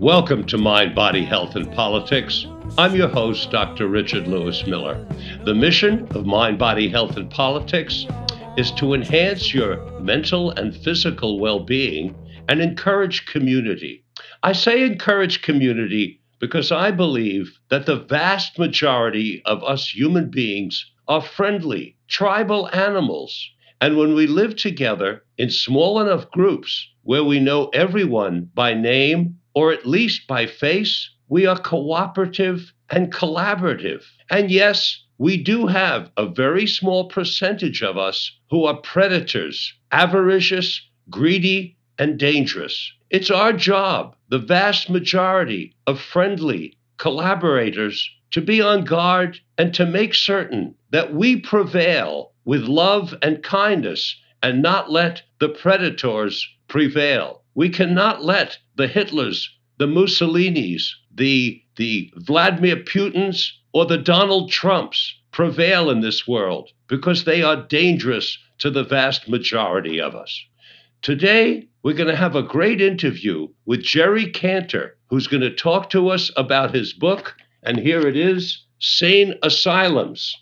Welcome to Mind, Body, Health, and Politics. I'm your host, Dr. Richard Lewis Miller. The mission of Mind, Body, Health, and Politics is to enhance your mental and physical well being and encourage community. I say encourage community because I believe that the vast majority of us human beings are friendly, tribal animals. And when we live together in small enough groups where we know everyone by name or at least by face, we are cooperative and collaborative. And yes, we do have a very small percentage of us who are predators, avaricious, greedy, and dangerous. It's our job, the vast majority of friendly collaborators, to be on guard and to make certain that we prevail with love and kindness and not let the predators prevail. We cannot let the Hitlers, the Mussolinis, the, the Vladimir Putins, or the Donald Trumps prevail in this world because they are dangerous to the vast majority of us. Today, we're going to have a great interview with Jerry Kantor, who's going to talk to us about his book. And here it is Sane Asylums.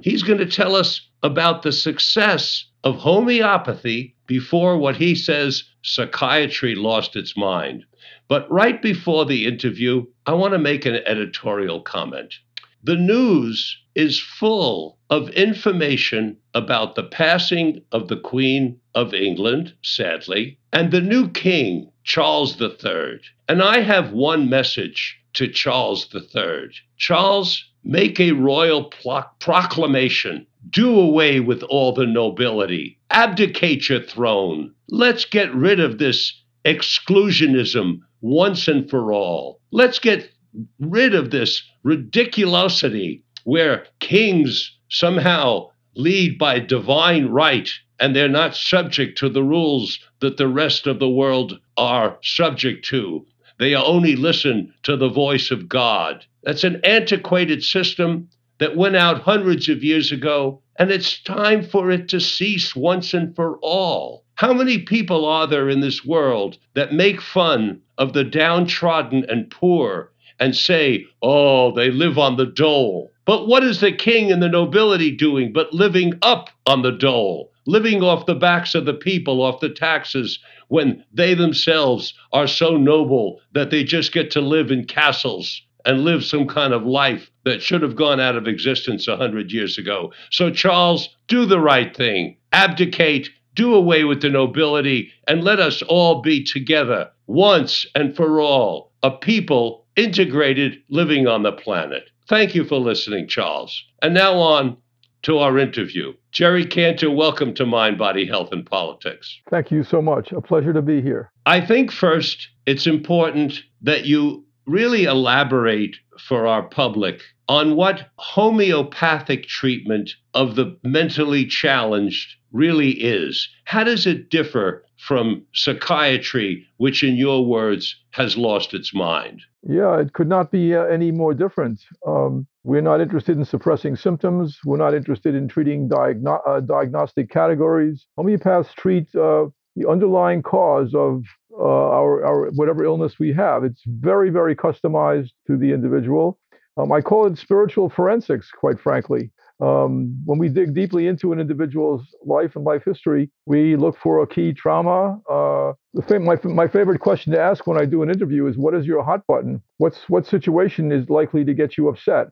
He's going to tell us about the success of homeopathy before what he says psychiatry lost its mind. But right before the interview, I want to make an editorial comment. The news is full of information about the passing of the Queen of England, sadly, and the new king, Charles III. And I have one message to Charles III Charles, make a royal plo- proclamation. Do away with all the nobility. Abdicate your throne. Let's get rid of this exclusionism once and for all. Let's get rid of this ridiculosity where kings somehow lead by divine right and they're not subject to the rules that the rest of the world are subject to. They only listen to the voice of God. That's an antiquated system that went out hundreds of years ago, and it's time for it to cease once and for all. How many people are there in this world that make fun of the downtrodden and poor and say, oh, they live on the dole? But what is the king and the nobility doing but living up on the dole, living off the backs of the people, off the taxes, when they themselves are so noble that they just get to live in castles and live some kind of life that should have gone out of existence a hundred years ago. So, Charles, do the right thing, abdicate, do away with the nobility, and let us all be together once and for all, a people integrated living on the planet. Thank you for listening, Charles. And now on to our interview. Jerry Kantor, welcome to Mind, Body, Health, and Politics. Thank you so much. A pleasure to be here. I think first it's important that you really elaborate for our public on what homeopathic treatment of the mentally challenged really is. How does it differ from psychiatry, which, in your words, has lost its mind? Yeah, it could not be uh, any more different. Um, we're not interested in suppressing symptoms. We're not interested in treating diagno- uh, diagnostic categories. Homeopaths treat uh, the underlying cause of uh, our, our whatever illness we have. It's very, very customized to the individual. Um, I call it spiritual forensics, quite frankly. Um, when we dig deeply into an individual's life and life history, we look for a key trauma. Uh, fam- my, my favorite question to ask when I do an interview is, "What is your hot button? What's what situation is likely to get you upset?"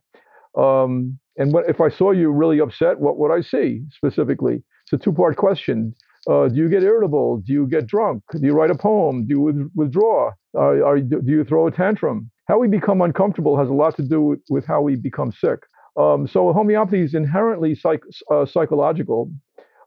Um, and what, if I saw you really upset, what would I see specifically? It's a two-part question. Uh, do you get irritable? Do you get drunk? Do you write a poem? Do you with- withdraw? Uh, are, do you throw a tantrum? How we become uncomfortable has a lot to do with, with how we become sick. Um, so homeopathy is inherently psych, uh, psychological,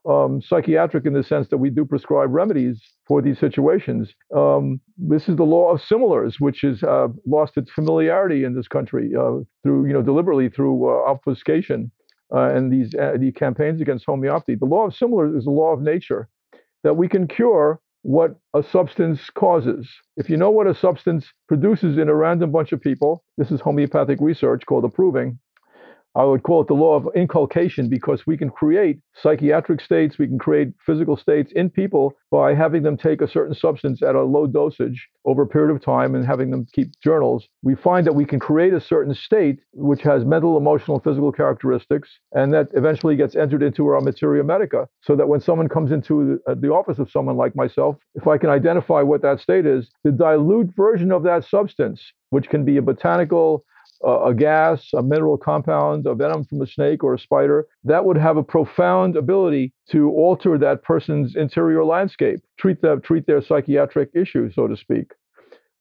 um, psychiatric in the sense that we do prescribe remedies for these situations. Um, this is the law of similars, which has uh, lost its familiarity in this country uh, through, you know, deliberately through uh, obfuscation uh, and these uh, the campaigns against homeopathy. The law of similars is the law of nature that we can cure what a substance causes. If you know what a substance produces in a random bunch of people, this is homeopathic research called a proving. I would call it the law of inculcation because we can create psychiatric states, we can create physical states in people by having them take a certain substance at a low dosage over a period of time and having them keep journals. We find that we can create a certain state which has mental, emotional, physical characteristics, and that eventually gets entered into our materia medica. So that when someone comes into the, uh, office of someone like myself, if I can identify what that state is, the dilute version of that substance, which can be a botanical, a gas, a mineral compound, a venom from a snake or a spider, that would have a profound ability to alter that person's interior landscape, treat treat their psychiatric issue, so to speak.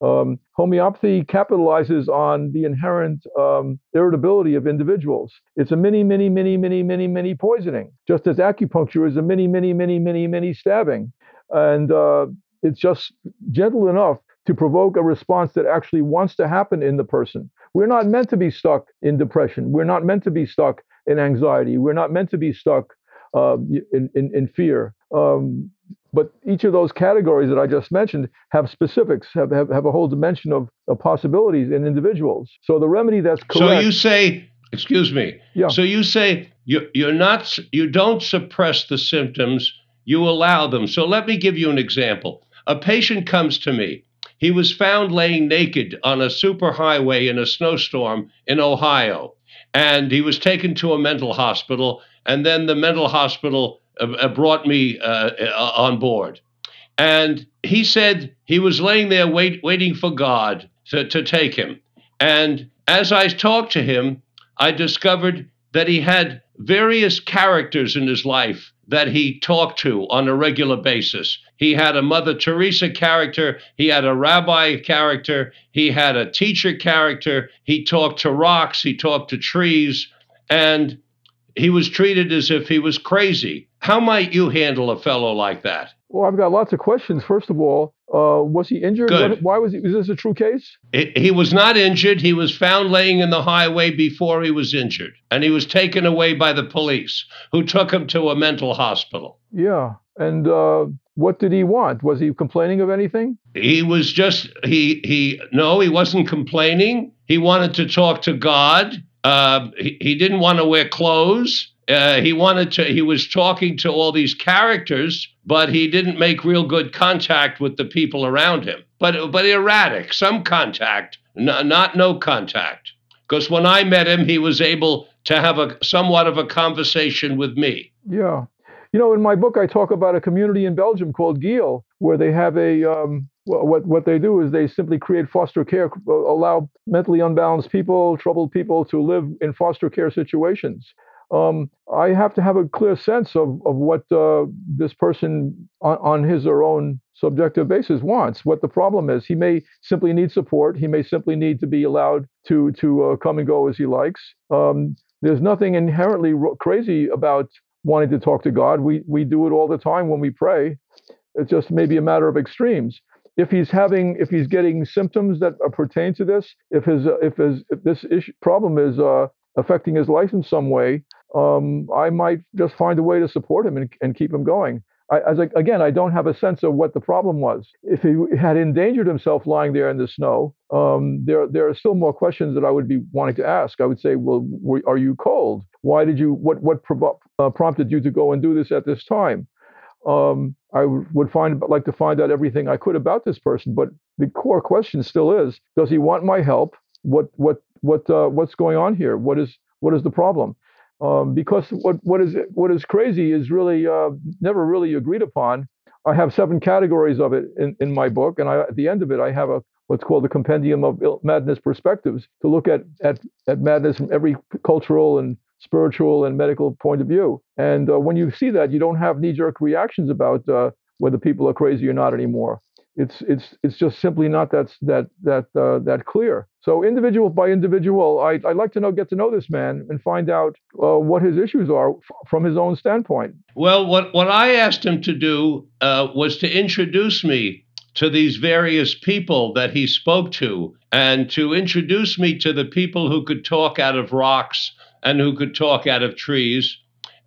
Um, homeopathy capitalizes on the inherent um, irritability of individuals. It's a mini, mini, mini, mini, mini, mini poisoning, just as acupuncture is a mini, mini, mini, mini, mini stabbing. And uh, it's just gentle enough to provoke a response that actually wants to happen in the person. We're not meant to be stuck in depression. We're not meant to be stuck in anxiety. We're not meant to be stuck uh, in, in, in, fear. Um, but each of those categories that I just mentioned have specifics, have, have, have a whole dimension of, of possibilities in individuals. So the remedy that's correct. So you say, excuse me. Yeah. So you say you, you're not, you don't suppress the symptoms, you allow them. So let me give you an example. A patient comes to me he was found laying naked on a superhighway in a snowstorm in Ohio. And he was taken to a mental hospital. And then the mental hospital uh, uh brought me uh, uh, on board. And he said he was laying there wait, waiting for God to, to take him. And as I talked to him, I discovered that he had various characters in his life that he talked to on a regular basis. He had a Mother Teresa character, he had a rabbi character, he had a teacher character, he talked to rocks, he talked to trees, and he was treated as if he was crazy. How might you handle a fellow like that? Well, I've got lots of questions. First of all, uh, was he injured? Good. Why was he? Is this a true case? He was not injured. He was found laying in the highway before he was injured, and he was taken away by the police, who took him to a mental hospital. Yeah, and uh, what did he want? Was he complaining of anything? He was just he he no, he wasn't complaining. He wanted to talk to God. Uh, he, he didn't want to wear clothes. Uh, he wanted to he was talking to all these characters but he didn't make real good contact with the people around him. But but erratic some contact n- not no contact. Because when i met him he was able to have a somewhat of a conversation with me. Yeah. You know in my book i talk about a community in belgium called Geel where they have a um, what what they do is they simply create foster care, allow mentally unbalanced people, troubled people to live in foster care situations um, I have to have a clear sense of, of what uh, this person on, on, his or own subjective basis wants, what the problem is. He may simply need support. He may simply need to be allowed to, to uh, come and go as he likes. Um, there's nothing inherently ro- crazy about wanting to talk to God. We, we do it all the time when we pray. It's just maybe a matter of extremes if he's having if he's getting symptoms that pertain to this if his uh, if his if this issue, problem is uh, affecting his life in some way um, I might just find a way to support him and, and keep him going. I, as I, again, I don't have a sense of what the problem was. If he had endangered himself lying there in the snow, um, there there are still more questions that I would be wanting to ask. I would say, well, were, are you cold? Why did you? What what uh, prompted you to go and do this at this time? Um, I would find like to find out everything I could about this person. But the core question still is: Does he want my help? What what what uh, what's going on here? What is what is the problem? Um, because what what is what is crazy is really uh, never really agreed upon. I have seven categories of it in, in my book, and I, at the end of it, I have a what's called the compendium of madness perspectives to look at, at at madness from every cultural and spiritual and medical point of view. And uh, when you see that, you don't have knee-jerk reactions about uh, whether people are crazy or not anymore it's it's it's just simply not that that that uh, that clear. So individual by individual, I I'd like to know get to know this man and find out uh, what his issues are f- from his own standpoint. Well, what what I asked him to do uh, was to introduce me to these various people that he spoke to, and to introduce me to the people who could talk out of rocks and who could talk out of trees.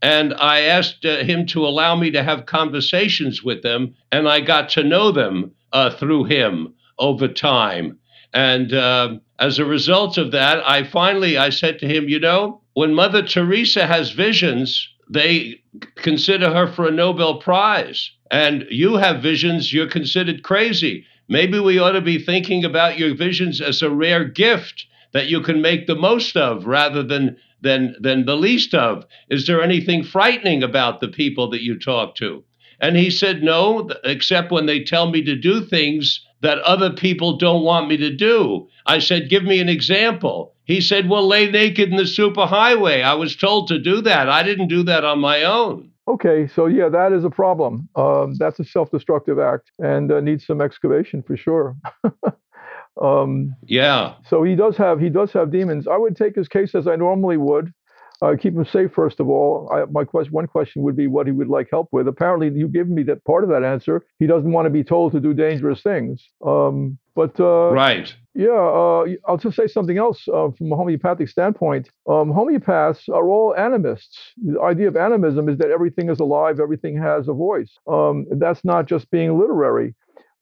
and I asked uh, him to allow me to have conversations with them, and I got to know them uh, through him over time. And uh, as a result of that, I finally I said to him, you know, when Mother Teresa has visions, they consider her for a Nobel Prize, and you have visions, you're considered crazy. Maybe we ought to be thinking about your visions as a rare gift that you can make the most of rather than than than the least of. Is there anything frightening about the people that you talk to? And he said, No, except when they tell me to do things that other people don't want me to do. I said, Give me an example. He said, Well, lay naked in the superhighway. I was told to do that. I didn't do that on my own. Okay, so yeah, that is a problem. Um, that's a self-destructive act and uh, needs some excavation for sure. um, yeah. So he does have he does have demons. I would take his case as I normally would. Uh, keep him safe first of all. I, my question, one question would be what he would like help with. Apparently, you give me that part of that answer. He doesn't want to be told to do dangerous things. Um, but uh, right, yeah, uh, I'll just say something else uh, from a homeopathic standpoint. Um, homeopaths are all animists. The idea of animism is that everything is alive, everything has a voice. Um, that's not just being literary.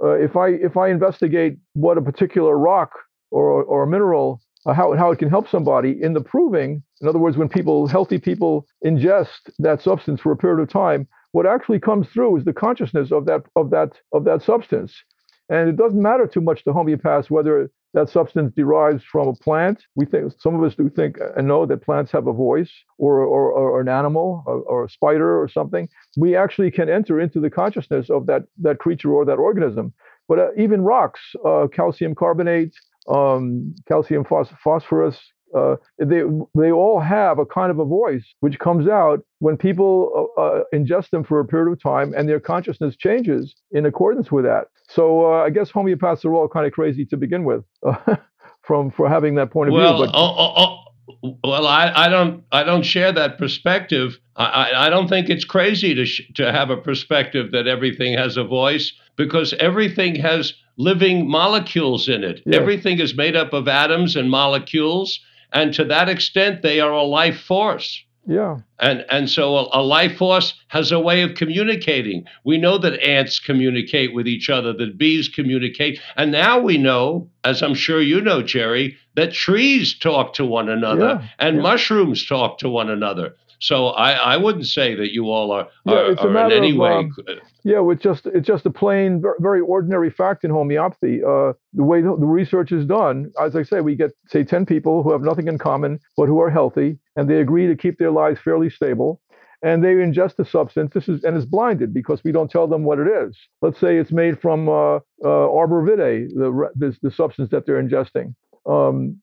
Uh, if I if I investigate what a particular rock or or a mineral uh, how, how it can help somebody in the proving. In other words, when people, healthy people, ingest that substance for a period of time, what actually comes through is the consciousness of that of that of that substance. And it doesn't matter too much to homeopaths whether that substance derives from a plant. We think some of us do think and know that plants have a voice, or or, or an animal, or, or, a spider, or something. We actually can enter into the consciousness of that that creature or that organism. But uh, even rocks, uh, calcium carbonate, um, calcium phos- phosphorus. Uh, they they all have a kind of a voice which comes out when people uh, uh, ingest them for a period of time, and their consciousness changes in accordance with that. So uh, I guess homeopaths are all kind of crazy to begin with, from for having that point of well, view. But oh, oh, oh, well, I, I don't I don't share that perspective. I, I don't think it's crazy to sh- to have a perspective that everything has a voice because everything has living molecules in it. Everything is made up of atoms and molecules, and to that extent, they are a life force. Yeah. And and so a, a, life force has a way of communicating. We know that ants communicate with each other, that bees communicate, and now we know, as I'm sure you know, Jerry, that trees talk to one another yeah. and yeah. mushrooms talk to one another. So I, I wouldn't say that you all are, yeah, are, it's are in any of, way. Um, yeah, it's just it's just a plain, very ordinary fact in homeopathy. Uh, the way the, research is done, as I say, we get say ten people who have nothing in common but who are healthy, and they agree to keep their lives fairly stable and they ingest the substance. This is and it's blinded because we don't tell them what it is. Let's say it's made from uh, uh, arbor vitae, the, the, the substance that they're ingesting. Um,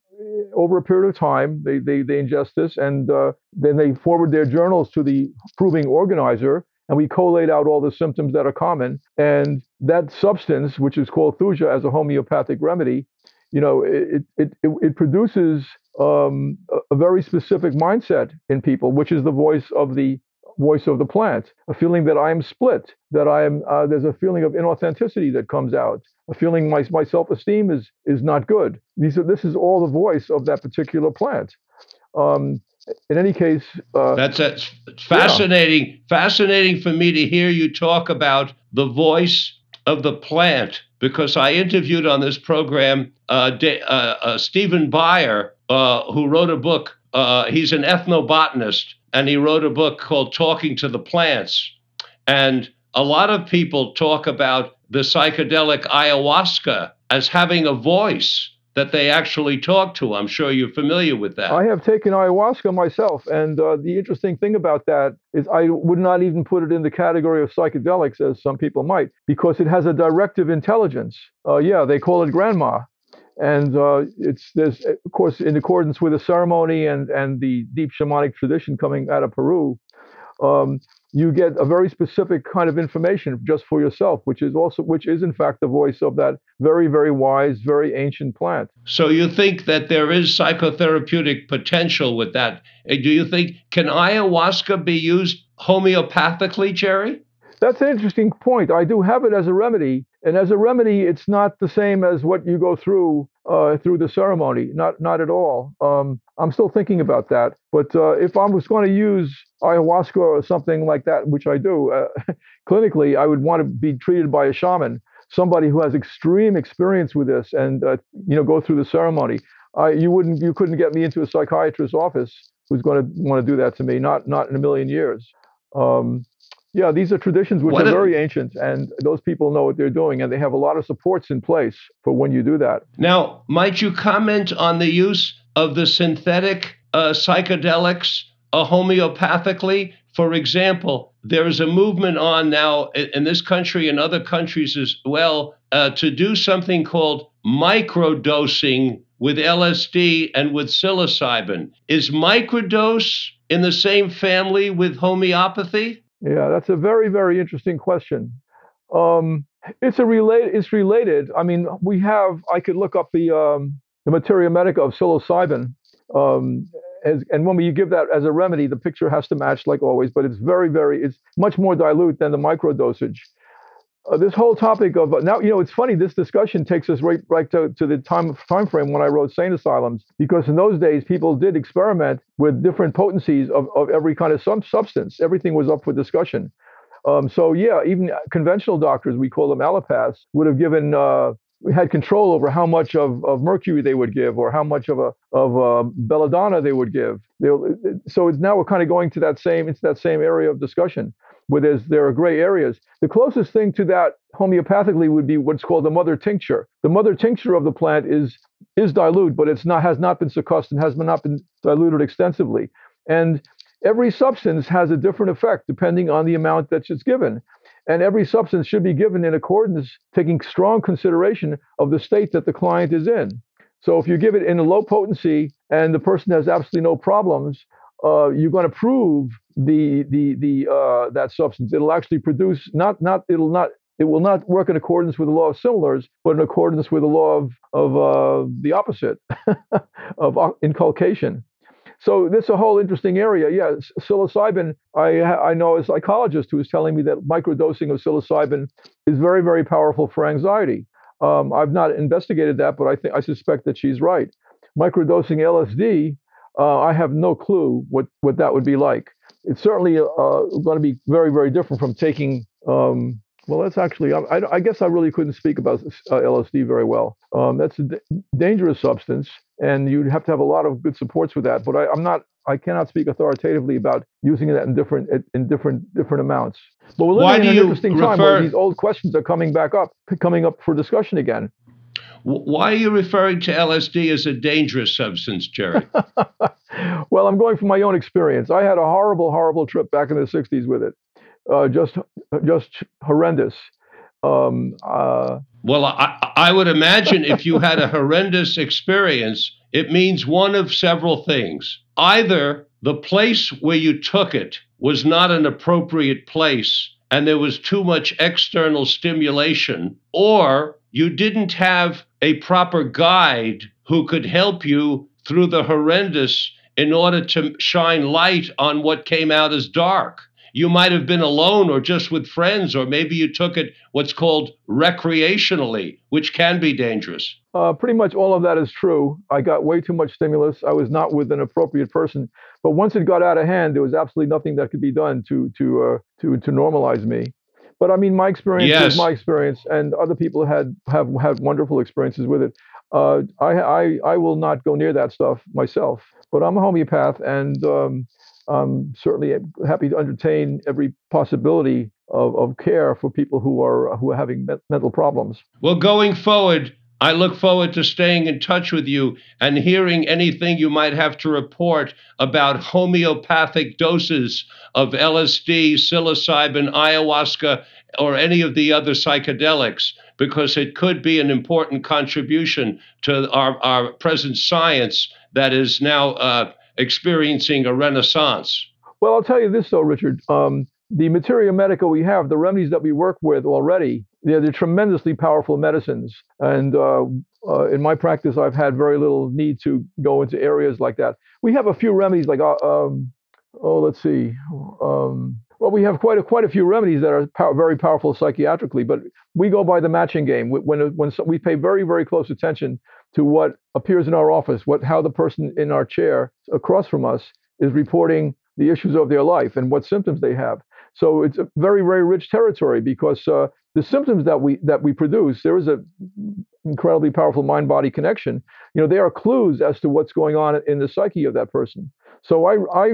over a period of time, they, they, they ingest this and uh, then they forward their journals to the proving organizer. And we collate out all the symptoms that are common. And that substance, which is called thuja as a homeopathic remedy, you know, it, it, it, it produces um, a, very specific mindset in people, which is the voice of the voice of the plant, a feeling that I am split, that I am uh, there's a feeling of inauthenticity that comes out, a feeling my my self esteem is is not good. These are this is all the voice of that particular plant. Um, in any case, uh, that's fascinating. Yeah. Fascinating for me to hear you talk about the voice of the plant because I interviewed on this program uh, De, uh, uh Stephen Beyer, uh, who wrote a book. Uh, he's an ethnobotanist and he wrote a book called Talking to the Plants. And a lot of people talk about the psychedelic ayahuasca as having a voice that they actually talk to. I'm sure you're familiar with that. I have taken ayahuasca myself, and uh, the interesting thing about that is I would not even put it in the category of psychedelics as some people might, because it has a directive intelligence. Uh, yeah, they call it grandma, and uh, it's there's of course in accordance with the ceremony and and the deep shamanic tradition coming out of Peru. Um, you get a very specific kind of information just for yourself, which is also which is in fact the voice of that very very wise, very ancient plant. So you think that there is psychotherapeutic potential with that? Uh, do you think can ayahuasca be used homeopathically, Jerry? That's an interesting point. I do have it as a remedy, and as a remedy, it's not the same as what you go through uh, through the ceremony. Not not at all. Um, I'm still thinking about that. But uh, if I was going to use ayahuasca or something like that, which I do uh, clinically, I would want to be treated by a shaman, somebody who has extreme experience with this, and uh, you know go through the ceremony. You wouldn't you couldn't get me into a psychiatrist's office who's going to want to do that to me. Not not in a million years. Um, yeah, these are traditions which What are very ancient, and those people know what they're doing, and they have a lot of supports in place for when you do that. Now, might you comment on the use of the synthetic uh, psychedelics uh, homeopathically? For example, there is a movement on now in, in this country and other countries as well uh, to do something called microdosing with LSD and with psilocybin. Is microdose in the same family with homeopathy? Yeah, that's a very, very interesting question. Um, it's a relate. It's related. I mean, we have. I could look up the um, the materia medica of psilocybin, um, as, and when we give that as a remedy, the picture has to match like always. But it's very, very. It's much more dilute than the micro microdosage. Uh, this whole topic of now, you know, it's funny. This discussion takes us right, right to, to the time time frame when I wrote Sane Asylums, because in those days people did experiment with different potencies of, of every kind of sub- substance. Everything was up for discussion. Um, so yeah, even conventional doctors, we call them allopaths, would have given uh, had control over how much of, of mercury they would give or how much of a of uh, belladonna they would give. They'll, so it's now we're kind of going to that same into that same area of discussion where there's, there are gray areas. The closest thing to that homeopathically would be what's called the mother tincture. The mother tincture of the plant is is dilute, but it's not has not been succussed and has not been diluted extensively. And every substance has a different effect depending on the amount that's it's given. And every substance should be given in accordance, taking strong consideration of the state that the client is in. So if you give it in a low potency and the person has absolutely no problems, uh, you're going to prove the the the uh, that substance. It'll actually produce not not it'll not it will not work in accordance with the law of similars, but in accordance with the law of of uh, the opposite of uh, inculcation. So this is a whole interesting area. Yeah, psilocybin. I I know a psychologist who is telling me that microdosing of psilocybin is very very powerful for anxiety. Um, I've not investigated that, but I think I suspect that she's right. Microdosing LSD, uh, I have no clue what what that would be like. It's certainly uh, going to be very very different from taking. Um, well, that's actually. I, I, I guess I really couldn't speak about uh, LSD very well. Um, that's a d- dangerous substance, and you'd have to have a lot of good supports with that. But I, I'm not. I cannot speak authoritatively about using that in different in different different amounts. But we're living Why in an interesting time where these old questions are coming back up, coming up for discussion again. Why are you referring to LSD as a dangerous substance, Jerry? well, I'm going from my own experience. I had a horrible, horrible trip back in the '60s with it. Uh, just, just horrendous. Um, uh, Well, I, I would imagine if you had a horrendous experience, it means one of several things. Either the place where you took it was not an appropriate place and there was too much external stimulation, or you didn't have a proper guide who could help you through the horrendous in order to shine light on what came out as dark. You might have been alone or just with friends, or maybe you took it what's called recreationally, which can be dangerous. Uh, pretty much all of that is true. I got way too much stimulus. I was not with an appropriate person. But once it got out of hand, there was absolutely nothing that could be done to to uh, to to normalize me. But I mean, my experience Yes. is my experience, and other people had have had wonderful experiences with it. Uh, I, I I will not go near that stuff myself. But I'm a homeopath, and um, I'm certainly happy to entertain every possibility of, of care for people who are who are having me- mental problems. Well, going forward, I look forward to staying in touch with you and hearing anything you might have to report about homeopathic doses of LSD, psilocybin, ayahuasca, or any of the other psychedelics, because it could be an important contribution to our, our present science that is now uh, experiencing a renaissance. Well, I'll tell you this though, Richard. Um, the materia medica we have, the remedies that we work with already, they're, they're tremendously powerful medicines. And uh, uh, in my practice, I've had very little need to go into areas like that. We have a few remedies, like uh, um, oh, let's see. Um, well, we have quite a quite a few remedies that are pow- very powerful psychiatrically, but we go by the matching game. When when so- we pay very very close attention to what appears in our office, what how the person in our chair across from us is reporting the issues of their life and what symptoms they have. So it's a very, very rich territory because uh, the symptoms that we that we produce, there is a incredibly powerful mind-body connection. You know, they are clues as to what's going on in the psyche of that person. So I I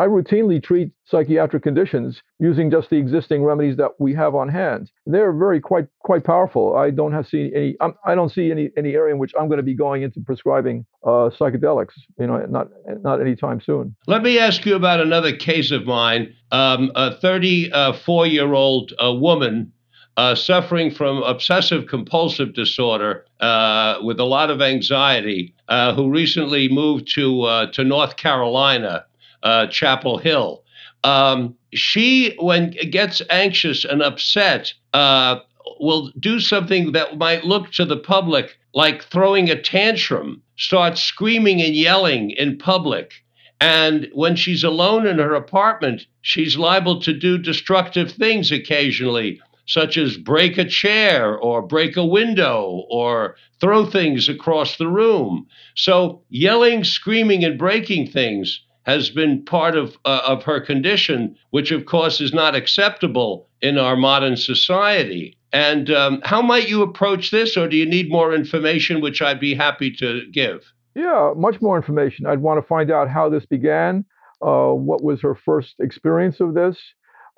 I routinely treat psychiatric conditions using just the existing remedies that we have on hand. They're very quite quite powerful. I don't have seen any. I'm, I do not see any any area in which I'm going to be going into prescribing uh, psychedelics. You know, not not anytime soon. Let me ask you about another case of mine. Um, a 34 year old uh, woman. Uh, suffering from obsessive compulsive disorder uh, with a lot of anxiety, uh, who recently moved to uh, to North Carolina uh, Chapel Hill. Um, she, when gets anxious and upset, uh, will do something that might look to the public like throwing a tantrum, start screaming and yelling in public. And when she's alone in her apartment, she's liable to do destructive things occasionally, such as break a chair or break a window or throw things across the room. So, yelling, screaming, and breaking things has been part of uh, of her condition, which of course is not acceptable in our modern society. And um, how might you approach this, or do you need more information, which I'd be happy to give? Yeah, much more information. I'd want to find out how this began, uh, what was her first experience of this.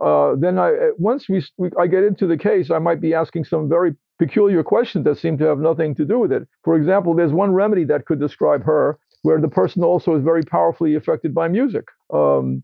Uh, then I, uh, once we, we, I get into the case, I might be asking some very peculiar questions that seem to have nothing to do with it. For example, there's one remedy that could describe her, where the person also is very powerfully affected by music. Um,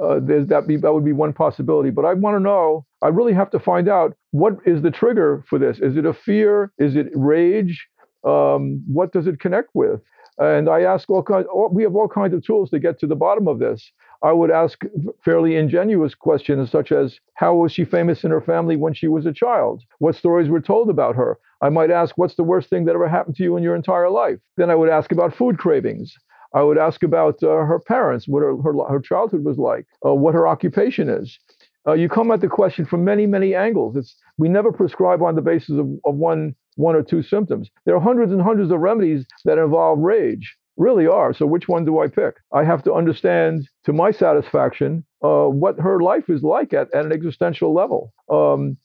uh, that be that would be one possibility. But I want to know. I really have to find out what is the trigger for this. Is it a fear? Is it rage? Um, what does it connect with? And I ask all kinds. All, we have all kinds of tools to get to the bottom of this. I would ask fairly ingenuous questions such as, how was she famous in her family when she was a child? What stories were told about her? I might ask, what's the worst thing that ever happened to you in your entire life? Then I would ask about food cravings. I would ask about uh, her parents, what her, her, her, childhood was like, uh, what her occupation is. Uh, you come at the question from many, many angles. It's, we never prescribe on the basis of, of one, one or two symptoms. There are hundreds and hundreds of remedies that involve rage, really are. So which one do I pick? I have to understand to my satisfaction uh, what her life is like at, at an existential level. Um,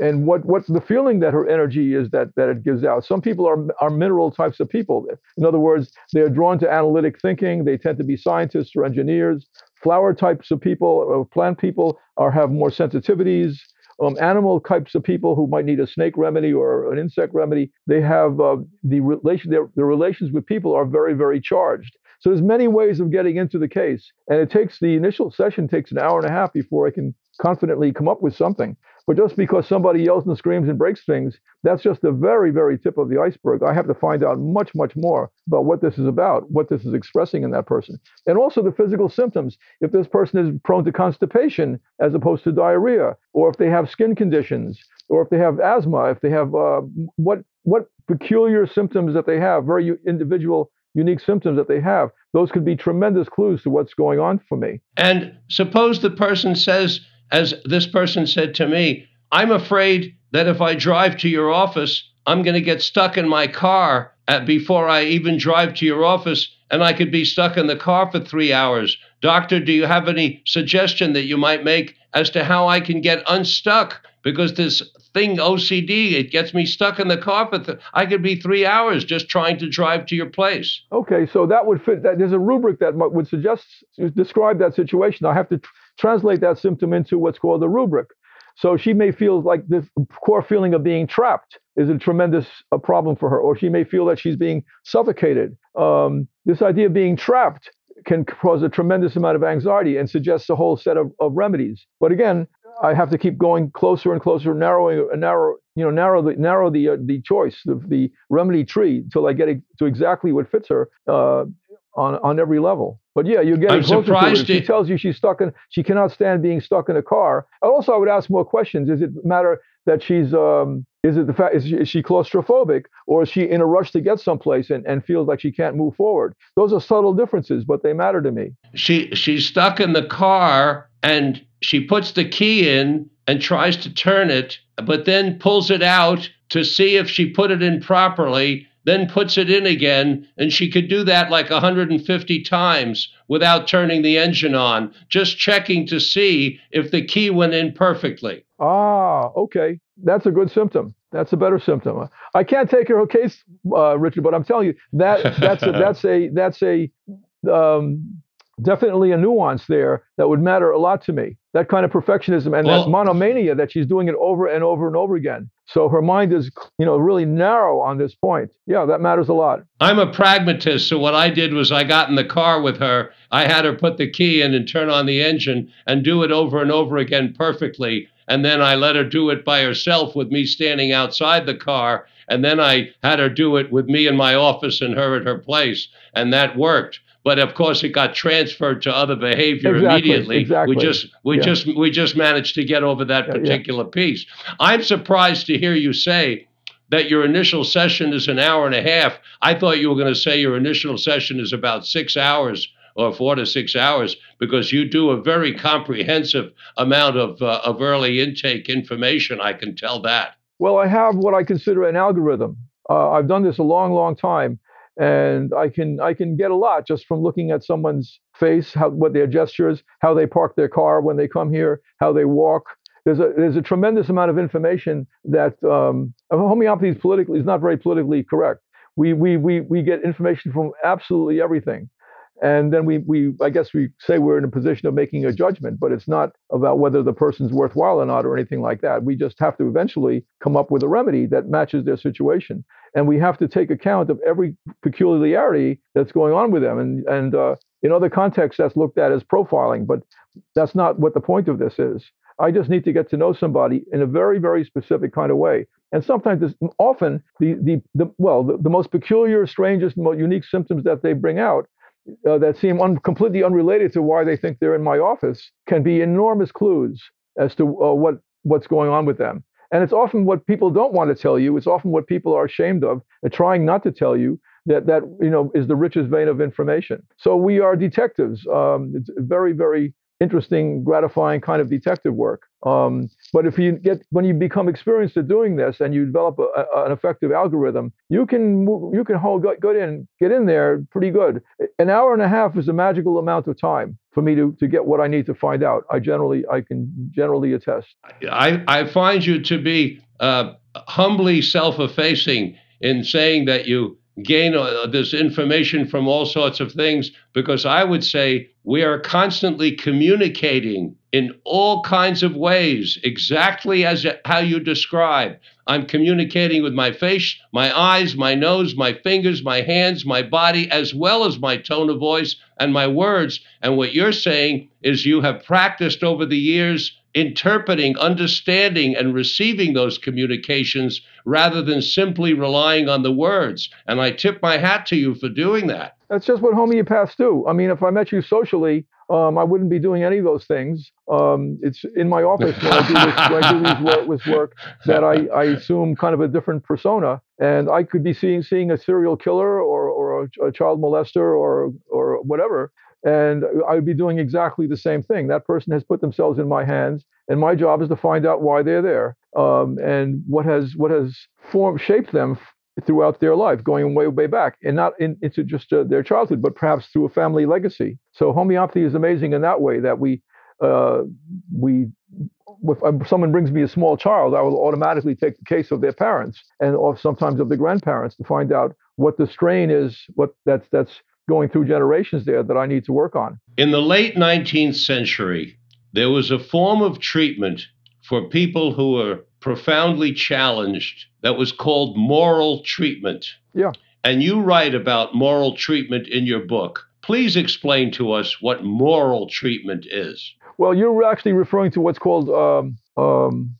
and what what the feeling that her energy is that that it gives out. Some people are are mineral types of people. In other words, they are drawn to analytic thinking. They tend to be scientists or engineers. Flower types of people or plant people are have more sensitivities. Um, animal types of people who might need a snake remedy or an insect remedy, they have uh, the relation. Their, their relations with people are very very charged. So there's many ways of getting into the case, and it takes the initial session takes an hour and a half before I can confidently come up with something. But just because somebody yells and screams and breaks things, that's just the very, very tip of the iceberg. I have to find out much, much more about what this is about, what this is expressing in that person. And also the physical symptoms. If this person is prone to constipation as opposed to diarrhea, or if they have skin conditions, or if they have asthma, if they have uh, what, what peculiar symptoms that they have, very individual unique symptoms that they have, those could be tremendous clues to what's going on for me. And suppose the person says, as this person said to me, I'm afraid that if I drive to your office, I'm going to get stuck in my car at, before I even drive to your office, and I could be stuck in the car for three hours. Doctor, do you have any suggestion that you might make as to how I can get unstuck? Because this thing, OCD, it gets me stuck in the car for, th- I could be three hours just trying to drive to your place. Okay, so that would fit. That, there's a rubric that would suggest, describe that situation. I have to translate that symptom into what's called a rubric. So she may feel like this core feeling of being trapped is a tremendous a problem for her, or she may feel that she's being suffocated. Um, this idea of being trapped can cause a tremendous amount of anxiety and suggests a whole set of, of remedies. But again, I have to keep going closer and closer, narrowing, narrow, you know, narrow the narrow the uh, the choice, the, the remedy tree, until I get it, to exactly what fits her uh, on on every level. But yeah, you're getting I'm closer surprised to it. She tells you she's stuck in, she cannot stand being stuck in a car. And also, I would ask more questions. Is it matter that she's, um, is it the fact, is she, is she claustrophobic or is she in a rush to get someplace and, and feels like she can't move forward? Those are subtle differences, but they matter to me. She, she's stuck in the car and she puts the key in and tries to turn it, but then pulls it out to see if she put it in properly then puts it in again. And she could do that like 150 times without turning the engine on, just checking to see if the key went in perfectly. Ah, okay. That's a good symptom. That's a better symptom. I can't take her case, uh, Richard, but I'm telling you that that's a, that's a that's a um, definitely a nuance there that would matter a lot to me. That kind of perfectionism and Well- that monomania that she's doing it over and over and over again. So her mind is, you know, really narrow on this point. Yeah, that matters a lot. I'm a pragmatist, so what I did was I got in the car with her. I had her put the key in and turn on the engine and do it over and over again perfectly. And then I let her do it by herself with me standing outside the car. And then I had her do it with me in my office and her at her place. And that worked. But of course, it got transferred to other behavior Exactly, immediately. exactly. We just we Yeah. just we just managed to get over that Yeah, yeah. particular piece. I'm surprised to hear you say that your initial session is an hour and a half. I thought you were going to say your initial session is about six hours or four to six hours because you do a very comprehensive amount of, uh, of early intake information. I can tell that. Well, I have what I consider an algorithm. Uh, I've done this a long, long time, and I can I can get a lot just from looking at someone's face, how what their gestures, how they park their car when they come here, how they walk. There's a there's a tremendous amount of information that um, homeopathy is politically is not very politically correct. We we we we get information from absolutely everything. And then we, we, I guess we say we're in a position of making a judgment, but it's not about whether the person's worthwhile or not or anything like that. We just have to eventually come up with a remedy that matches their situation. And we have to take account of every peculiarity that's going on with them. And, and uh, in other contexts, that's looked at as profiling, but that's not what the point of this is. I just need to get to know somebody in a very, very specific kind of way. And sometimes, often, the, the, the well, the, the most peculiar, strangest, most unique symptoms that they bring out uh, that seem un- completely unrelated to why they think they're in my office can be enormous clues as to uh, what what's going on with them. And it's often what people don't want to tell you. It's often what people are ashamed of trying not to tell you that that you know is the richest vein of information. So we are detectives. Um, it's very very interesting, gratifying kind of detective work. Um, but if you get when you become experienced at doing this and you develop a, a, an effective algorithm, you can you can hold go, go in get in there pretty good. An hour and a half is a magical amount of time for me to to get what I need to find out. I generally I can generally attest. I, I find you to be uh, humbly self effacing in saying that you gain uh, this information from all sorts of things because I would say we are constantly communicating in all kinds of ways, exactly as how you describe. I'm communicating with my face, my eyes, my nose, my fingers, my hands, my body, as well as my tone of voice and my words. And what you're saying is you have practiced over the years interpreting, understanding, and receiving those communications rather than simply relying on the words. And I tip my hat to you for doing that. That's just what homeopaths do. I mean, if I met you socially, um, I wouldn't be doing any of those things. Um, it's in my office when I do this, I do these work, this work that I, I assume kind of a different persona, and I could be seeing seeing a serial killer or or a, a child molester or or whatever, and I would be doing exactly the same thing. That person has put themselves in my hands, and my job is to find out why they're there um, and what has what has formed shaped them throughout their life, going way, way back, and not in, into just uh, their childhood, but perhaps through a family legacy. So homeopathy is amazing in that way that we uh, we if someone brings me a small child, I will automatically take the case of their parents and or sometimes of the grandparents to find out what the strain is, what that's that's going through generations there that I need to work on. In the late 19th century, there was a form of treatment for people who were profoundly challenged that was called moral treatment. Yeah. And you write about moral treatment in your book. Please explain to us what moral treatment is. Well, you're actually referring to what's called um, um,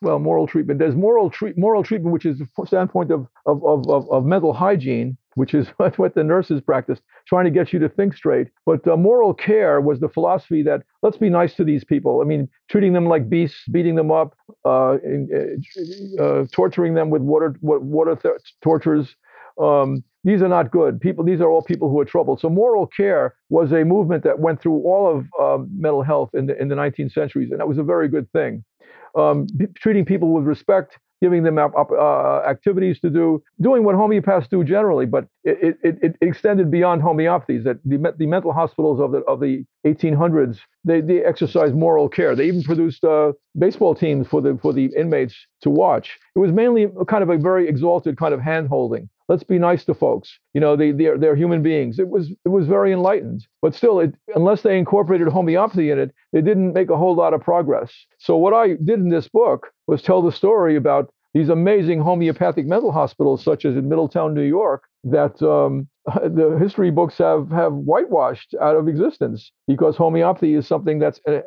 well, moral treatment. There's moral treat moral treatment, which is the standpoint of of, of, of, of mental hygiene, which is what, the nurses practiced, trying to get you to think straight. But uh, moral care was the philosophy that let's be nice to these people. I mean, treating them like beasts, beating them up, uh, in, uh, torturing them with water water th- tortures. Um, these are not good people. These are all people who are troubled. So moral care was a movement that went through all of um, mental health in the in the 19th centuries, and that was a very good thing. Um, b- treating people with respect, giving them up, up, uh, activities to do, doing what homeopaths do generally. But it, it, it extended beyond homeopathies. That the, the mental hospitals of the of the 1800s they, they exercised moral care. They even produced uh, baseball teams for the for the inmates to watch. It was mainly kind of a very exalted kind of hand holding. Let's be nice to folks. You know, they they're, they're human beings. It was it was very enlightened, but still, it, unless they incorporated homeopathy in it, they didn't make a whole lot of progress. So what I did in this book was tell the story about these amazing homeopathic mental hospitals, such as in Middletown, New York, that um, the history books have, have whitewashed out of existence because homeopathy is something that's uh,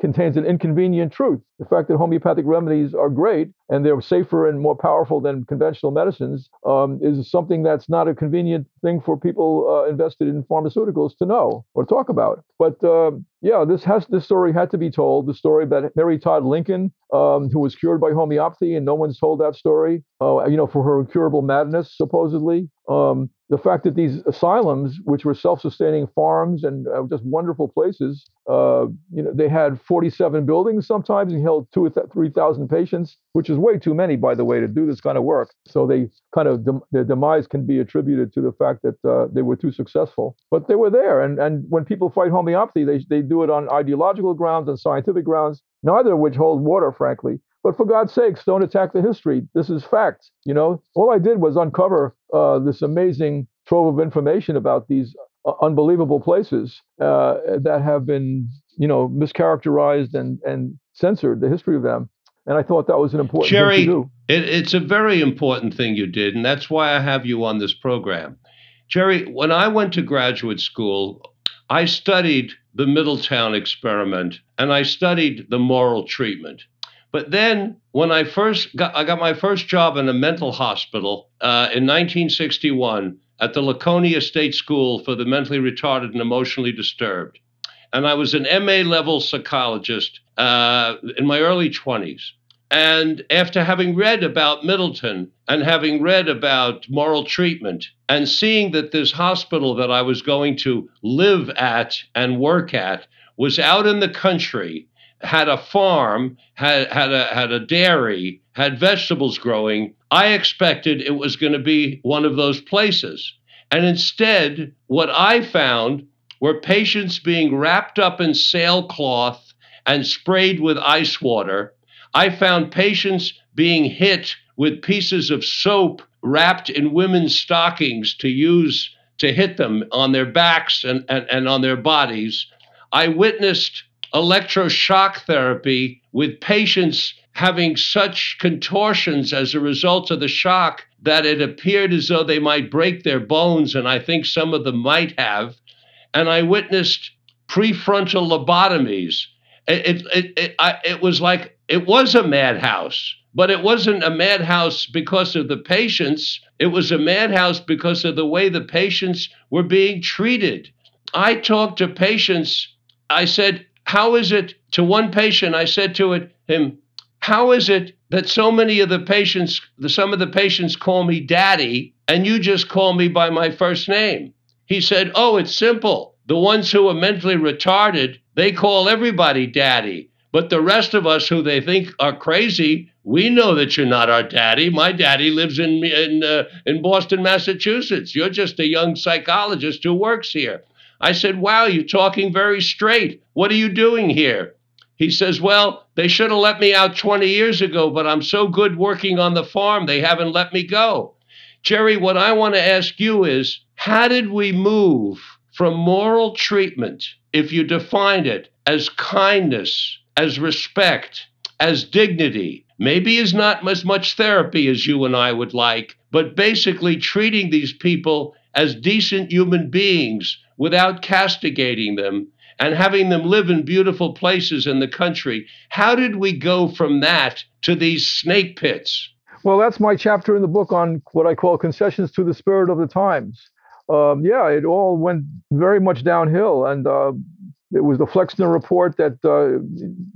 contains an inconvenient truth. The fact that homeopathic remedies are great and they're safer and more powerful than conventional medicines um, is something that's not a convenient thing for people uh, invested in pharmaceuticals to know or talk about. But uh, yeah, this has this story had to be told. The story about Mary Todd Lincoln, um, who was cured by homeopathy, and no one's told that story. Uh, you know, for her incurable madness, supposedly. Um, the fact that these asylums, which were self-sustaining farms and uh, just wonderful places, uh, you know, they had 47 buildings sometimes and held two or th- 3,000 patients, which is way too many, by the way, to do this kind of work. So they kind of dem- their demise can be attributed to the fact that uh, they were too successful. But they were there, and and when people fight homeopathy, they they do it on ideological grounds and scientific grounds, neither of which hold water, frankly. But for God's sakes, don't attack the history. This is fact. You know, all I did was uncover uh, this amazing trove of information about these uh, unbelievable places uh, that have been, you know, mischaracterized and and censored. The history of them, and I thought that was an important Jerry, thing to do. It, it's a very important thing you did, and that's why I have you on this program. Jerry, when I went to graduate school, I studied the Middletown experiment and I studied the moral treatment. But then, when I first got, I got my first job in a mental hospital uh, in 1961 at the Laconia State School for the Mentally Retarded and Emotionally Disturbed, and I was an MA level psychologist uh, in my early 20s. And after having read about Middleton and having read about moral treatment and seeing that this hospital that I was going to live at and work at was out in the country had a farm, had had a had a dairy, had vegetables growing, I expected it was going to be one of those places. And instead, what I found were patients being wrapped up in sailcloth and sprayed with ice water. I found patients being hit with pieces of soap wrapped in women's stockings to use to hit them on their backs and, and, and on their bodies. I witnessed electroshock therapy with patients having such contortions as a result of the shock that it appeared as though they might break their bones, and I think some of them might have. And I witnessed prefrontal lobotomies. It, it, it, it, I, it was like it was a madhouse, but it wasn't a madhouse because of the patients. It was a madhouse because of the way the patients were being treated. I talked to patients. I said, how is it to one patient? I said to it, him, how is it that so many of the patients, some of the patients call me daddy, and you just call me by my first name? He said, Oh, it's simple. The ones who are mentally retarded, they call everybody daddy. But the rest of us who they think are crazy, we know that you're not our daddy. My daddy lives in in uh, in Boston, Massachusetts. You're just a young psychologist who works here. I said, Wow, you're talking very straight. What are you doing here? He says, Well, they should have let me out 20 years ago, but I'm so good working on the farm, they haven't let me go. Jerry, what I want to ask you is how did we move from moral treatment, if you defined it as kindness, as respect, as dignity, maybe is not as much therapy as you and I would like, but basically treating these people as decent human beings without castigating them and having them live in beautiful places in the country. How did we go from that to these snake pits? Well, that's my chapter in the book on what I call concessions to the spirit of the times. Um, yeah, it all went very much downhill, and uh, it was the Flexner report that uh,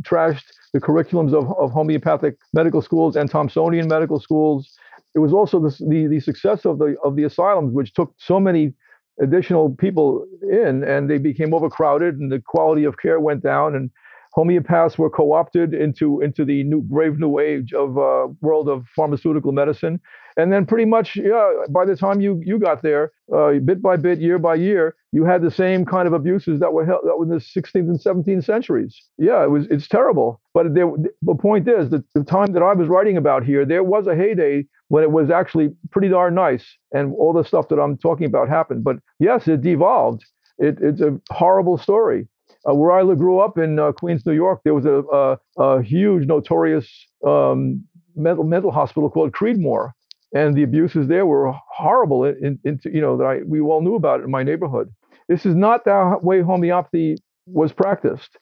trashed the curriculums of, of homeopathic medical schools and Thomsonian medical schools. It was also the, the, the success of the of the asylums, which took so many additional people in, and they became overcrowded, and the quality of care went down. And homeopaths were co-opted into into the new brave new age of uh, world of pharmaceutical medicine. And then pretty much yeah by the time you you got there uh, bit by bit year by year you had the same kind of abuses that were held that were in the 16th and 17th centuries. Yeah it was it's terrible. But there, the point is that the time that i was writing about here there was a heyday when it was actually pretty darn nice and all the stuff that i'm talking about happened. But yes it devolved. It, it's a horrible story uh, where I grew up in uh, Queens, New York, there was a, a, a huge, notorious um, mental mental hospital called Creedmoor, and the abuses there were horrible. In, in, you know that I, we all knew about it in my neighborhood. This is not the way homeopathy was practiced,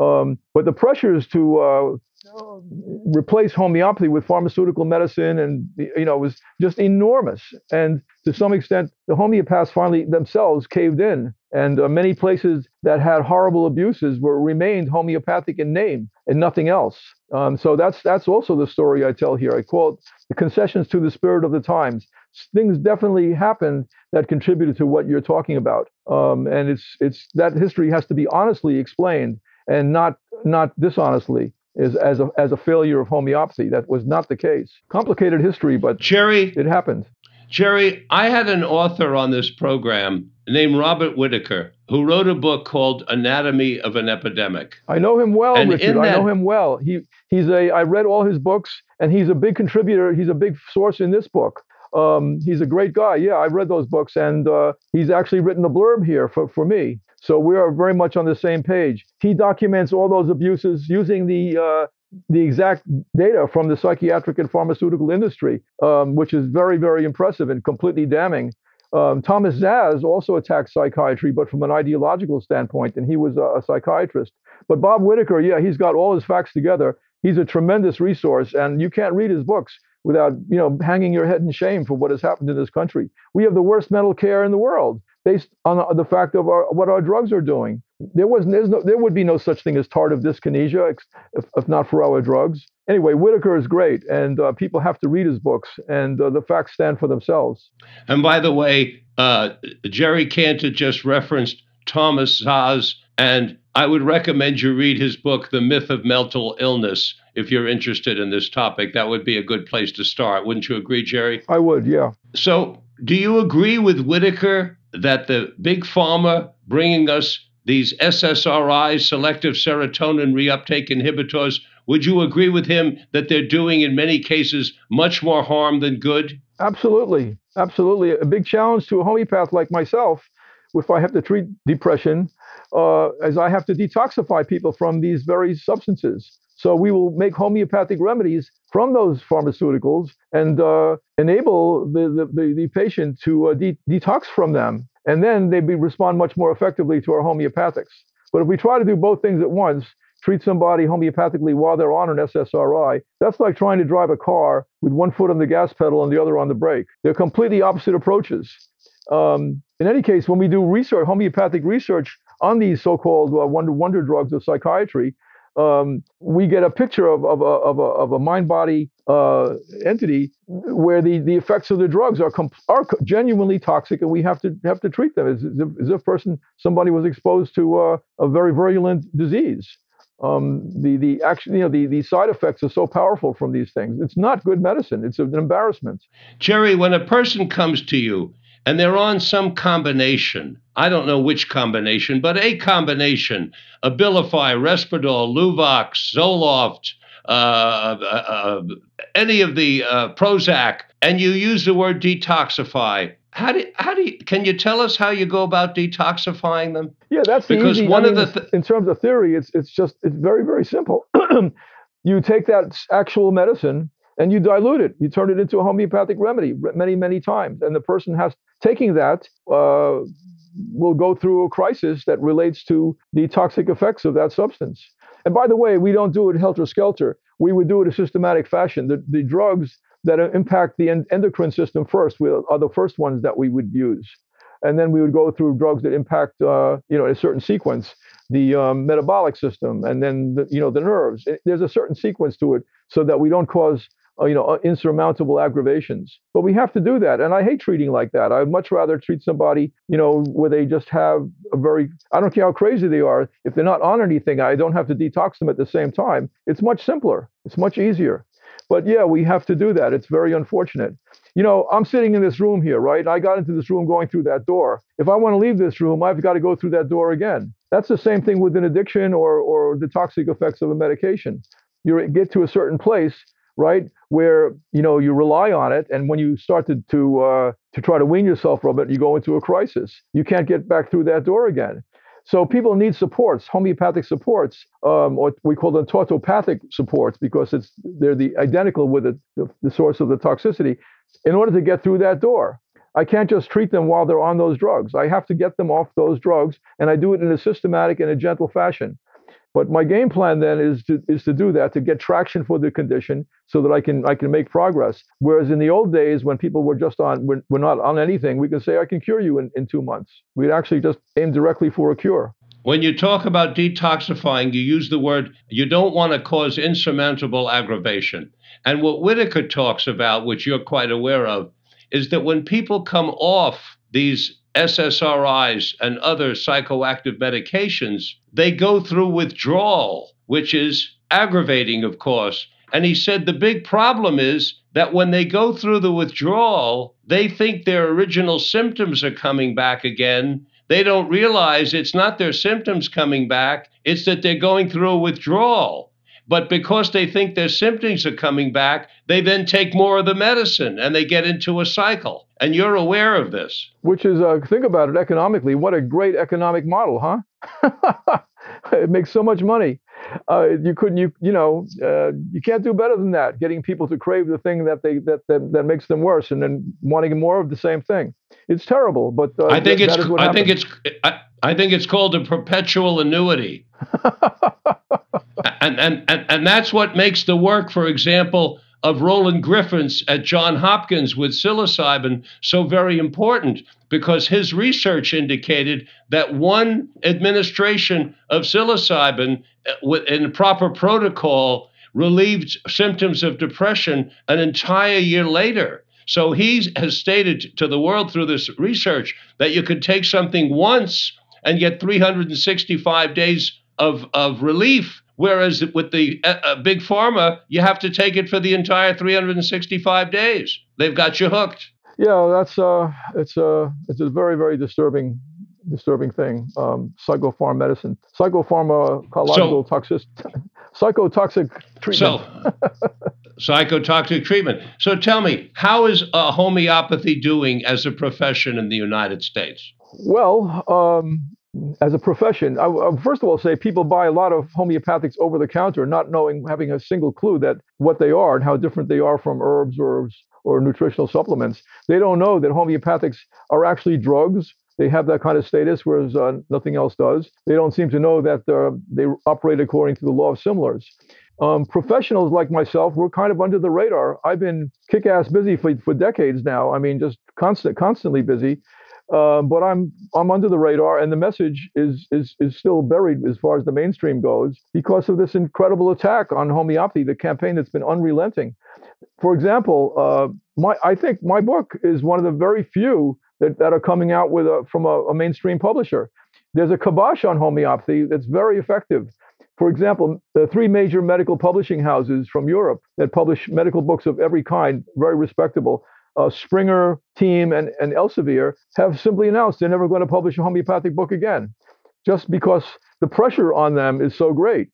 um, but the pressures to uh, replace homeopathy with pharmaceutical medicine and you know was just enormous and to some extent the homeopaths finally themselves caved in and uh, many places that had horrible abuses were remained homeopathic in name and nothing else um, so that's that's also the story i tell here i call it the concessions to the spirit of the times things definitely happened that contributed to what you're talking about um, and it's it's that history has to be honestly explained and not not dishonestly is as a as a failure of homeopathy. That was not the case. Complicated history, but Jerry, it happened. Jerry, I had an author on this program named Robert Whitaker who wrote a book called Anatomy of an Epidemic. I know him well, And Richard. in I know him well. He he's a I read all his books, and he's a big contributor. He's a big source in this book. Um, he's a great guy. Yeah, I read those books, and uh, he's actually written a blurb here for, for me. So we are very much on the same page. He documents all those abuses using the uh, the exact data from the psychiatric and pharmaceutical industry, um, which is very, very impressive and completely damning. Um, Thomas Szasz also attacked psychiatry, but from an ideological standpoint, and he was a, a psychiatrist. But Bob Whitaker, yeah, he's got all his facts together. He's a tremendous resource, and you can't read his books without, you know, hanging your head in shame for what has happened in this country. We have the worst mental care in the world based on the, fact of our, what our drugs are doing. There was there's no, there would be no such thing as tardive dyskinesia if, if not for our drugs. Anyway, Whitaker is great, and uh, people have to read his books, and uh, the facts stand for themselves. And by the way, uh, Jerry Kantor just referenced Thomas Szasz, and I would recommend you read his book, The Myth of Mental Illness, if you're interested in this topic. That would be a good place to start. Wouldn't you agree, Jerry? I would, yeah. So, do you agree with Whitaker that the big pharma bringing us these SSRIs, selective serotonin reuptake inhibitors, would you agree with him that they're doing in many cases much more harm than good? Absolutely, absolutely. A big challenge to a homeopath like myself, if I have to treat depression, uh, as I have to detoxify people from these very substances. So we will make homeopathic remedies from those pharmaceuticals and uh, enable the, the, the, patient to uh, de- detox from them. And then they respond much more effectively to our homeopathics. But if we try to do both things at once, treat somebody homeopathically while they're on an SSRI, that's like trying to drive a car with one foot on the gas pedal and the other on the brake. They're completely opposite approaches. Um, in any case, when we do research, homeopathic research on these so-called uh, wonder wonder drugs of psychiatry, um, we get a picture of, of, a, of, a, a mind-body uh, entity where the, the effects of the drugs are comp- are genuinely toxic, and we have to have to treat them as, as if person somebody was exposed to uh, a very virulent disease. Um, the the action, you know, the, the side effects are so powerful from these things. It's not good medicine. It's an embarrassment. Jerry, when a person comes to you and they're on some combination, I don't know which combination, but a combination, Abilify, Risperdal, Luvox, Zoloft, uh, uh, uh, any of the uh, Prozac, and you use the word detoxify. How do, how do you, can you tell us how you go about detoxifying them? Yeah, that's the Because easy. one I of the th- in terms of theory, it's it's just it's very very simple. you take that actual medicine and you dilute it. You turn it into a homeopathic remedy many many times, and the person has taking that uh, will go through a crisis that relates to the toxic effects of that substance. And by the way, we don't do it helter skelter. We would do it a systematic fashion. The the drugs that uh, impact the en- endocrine system first are the first ones that we would use and then we would go through drugs that impact, uh, you know, in a certain sequence, the um, metabolic system, and then the, you know the nerves. It- there's a certain sequence to it, so that we don't cause you know, uh, insurmountable aggravations. But we have to do that. And I hate treating like that. I'd much rather treat somebody, you know, where they just have a very, I don't care how crazy they are. If they're not on anything, I don't have to detox them at the same time. It's much simpler. It's much easier. But yeah, we have to do that. It's very unfortunate. You know, I'm sitting in this room here, right? I got into this room going through that door. If I want to leave this room, I've got to go through that door again. That's the same thing with an addiction or, or the toxic effects of a medication. You get to a certain place, right, where you know you rely on it, and when you start to to, uh, to try to wean yourself from it, you go into a crisis. You can't get back through that door again. So people need supports, homeopathic supports, um, or we call them tautopathic supports because it's they're the identical with the, the, the source of the toxicity in order to get through that door. I can't just treat them while they're on those drugs. I have to get them off those drugs, and I do it in a systematic and a gentle fashion. But my game plan then is to is to do that to get traction for the condition so that I can I can make progress. Whereas in the old days when people were just on were, were not on anything, we can say I can cure you in, in two months. We'd actually just aim directly for a cure. When you talk about detoxifying, you use the word you don't want to cause insurmountable aggravation. And what Whitaker talks about, which you're quite aware of, is that when people come off these SSRIs and other psychoactive medications, they go through withdrawal, which is aggravating, of course. And he said the big problem is that when they go through the withdrawal, they think their original symptoms are coming back again. They don't realize it's not their symptoms coming back, it's that they're going through a withdrawal. But because they think their symptoms are coming back, they then take more of the medicine and they get into a cycle. And you're aware of this. Which is, uh, think about it economically. What a great economic model, huh? it makes so much money. Uh, you couldn't, you you know, uh, you can't do better than that. Getting people to crave the thing that they that that, that makes them worse, and then wanting more of the same thing. It's terrible, but uh, I think that, it's that is what I happens. think it's I, I think it's called a perpetual annuity. and, and, and, and that's what makes the work, for example, of Roland Griffiths at John Hopkins with psilocybin so very important because his research indicated that one administration of psilocybin uh, with- in proper protocol relieved symptoms of depression an entire year later. So he has stated to the world through this research that you could take something once and get 365 days of, of relief. Whereas with the uh, uh, big pharma, you have to take it for the entire 365 days. They've got you hooked. Yeah, that's uh, it's a it's a very very disturbing disturbing thing. Um, psychopharm medicine, psychopharmacological toxic, psychotoxic treatment. So, psychotoxic treatment. So tell me, how is uh, homeopathy doing as a profession in the United States? Well, um, as a profession, I, I first of all say people buy a lot of homeopathics over the counter, not knowing, having a single clue that what they are and how different they are from herbs or or nutritional supplements. They don't know that homeopathics are actually drugs. They have that kind of status, whereas uh, nothing else does. They don't seem to know that uh, they operate according to the law of similars. Um, professionals like myself, we're kind of under the radar. I've been kick-ass busy for, for decades now. I mean, just constant, constantly busy. Um, but I'm I'm under the radar, and the message is is is still buried as far as the mainstream goes because of this incredible attack on homeopathy, the campaign that's been unrelenting. For example, uh, my I think my book is one of the very few that, that are coming out with a, from a, a mainstream publisher. There's a kibosh on homeopathy that's very effective. For example, the three major medical publishing houses from Europe that publish medical books of every kind, very respectable, uh, Springer, Thieme, and, and Elsevier, have simply announced they're never going to publish a homeopathic book again, just because the pressure on them is so great.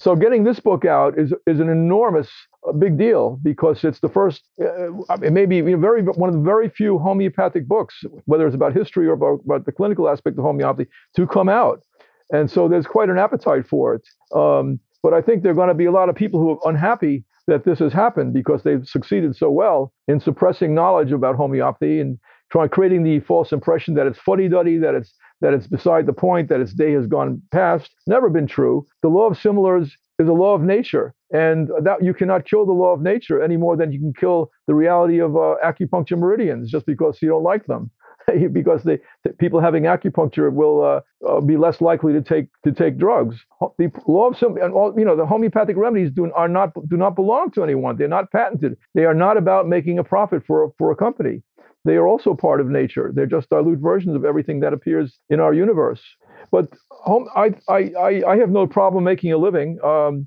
So getting this book out is is an enormous uh, big deal because it's the first, uh, it may be very one of the very few homeopathic books, whether it's about history or about, about the clinical aspect of homeopathy, to come out. And so there's quite an appetite for it. Um, but I think there are going to be a lot of people who are unhappy that this has happened because they've succeeded so well in suppressing knowledge about homeopathy and trying creating the false impression that it's fuddy-duddy, that it's that it's beside the point, that its day has gone past. Never been true. The law of similars is a law of nature, and that you cannot kill the law of nature any more than you can kill the reality of uh, acupuncture meridians just because you don't like them. because they, people having acupuncture will uh, uh, be less likely to take to take drugs. The law of and all you know the homeopathic remedies do are not do not belong to anyone. They're not patented. They are not about making a profit for for a company. They are also part of nature. They're just dilute versions of everything that appears in our universe. But home, I, I, I have no problem making a living. Um,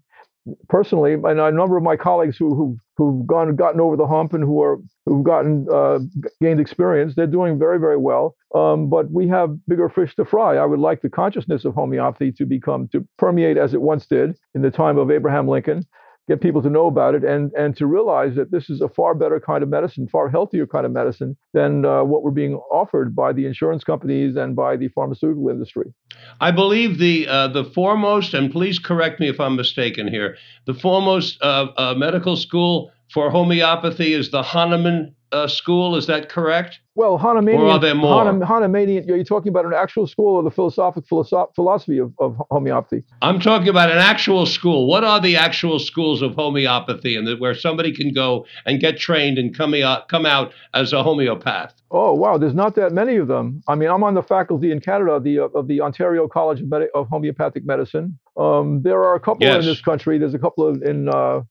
personally, and a number of my colleagues who who who've gone gotten over the hump and who are who've gotten uh, gained experience, they're doing very very well. Um, but we have bigger fish to fry. I would like the consciousness of homeopathy to become to permeate as it once did in the time of Abraham Lincoln, get people to know about it and, and to realize that this is a far better kind of medicine, far healthier kind of medicine than uh, what we're being offered by the insurance companies and by the pharmaceutical industry. I believe the uh, the foremost, and please correct me if I'm mistaken here, the foremost uh, uh medical school for homeopathy is the Hahnemann uh, school. Is that correct? Well, Hahnemannian. Or are there more? Hahnemannian, are you talking about an actual school or the philosophic philosophy of, of homeopathy? I'm talking about an actual school. What are the actual schools of homeopathy, and where somebody can go and get trained and come out come out as a homeopath? Oh wow, there's not that many of them. I mean, I'm on the faculty in Canada of the of the Ontario College of, Medi- of Homeopathic Medicine. Um, there are a couple yes. in this country. There's a couple of in uh,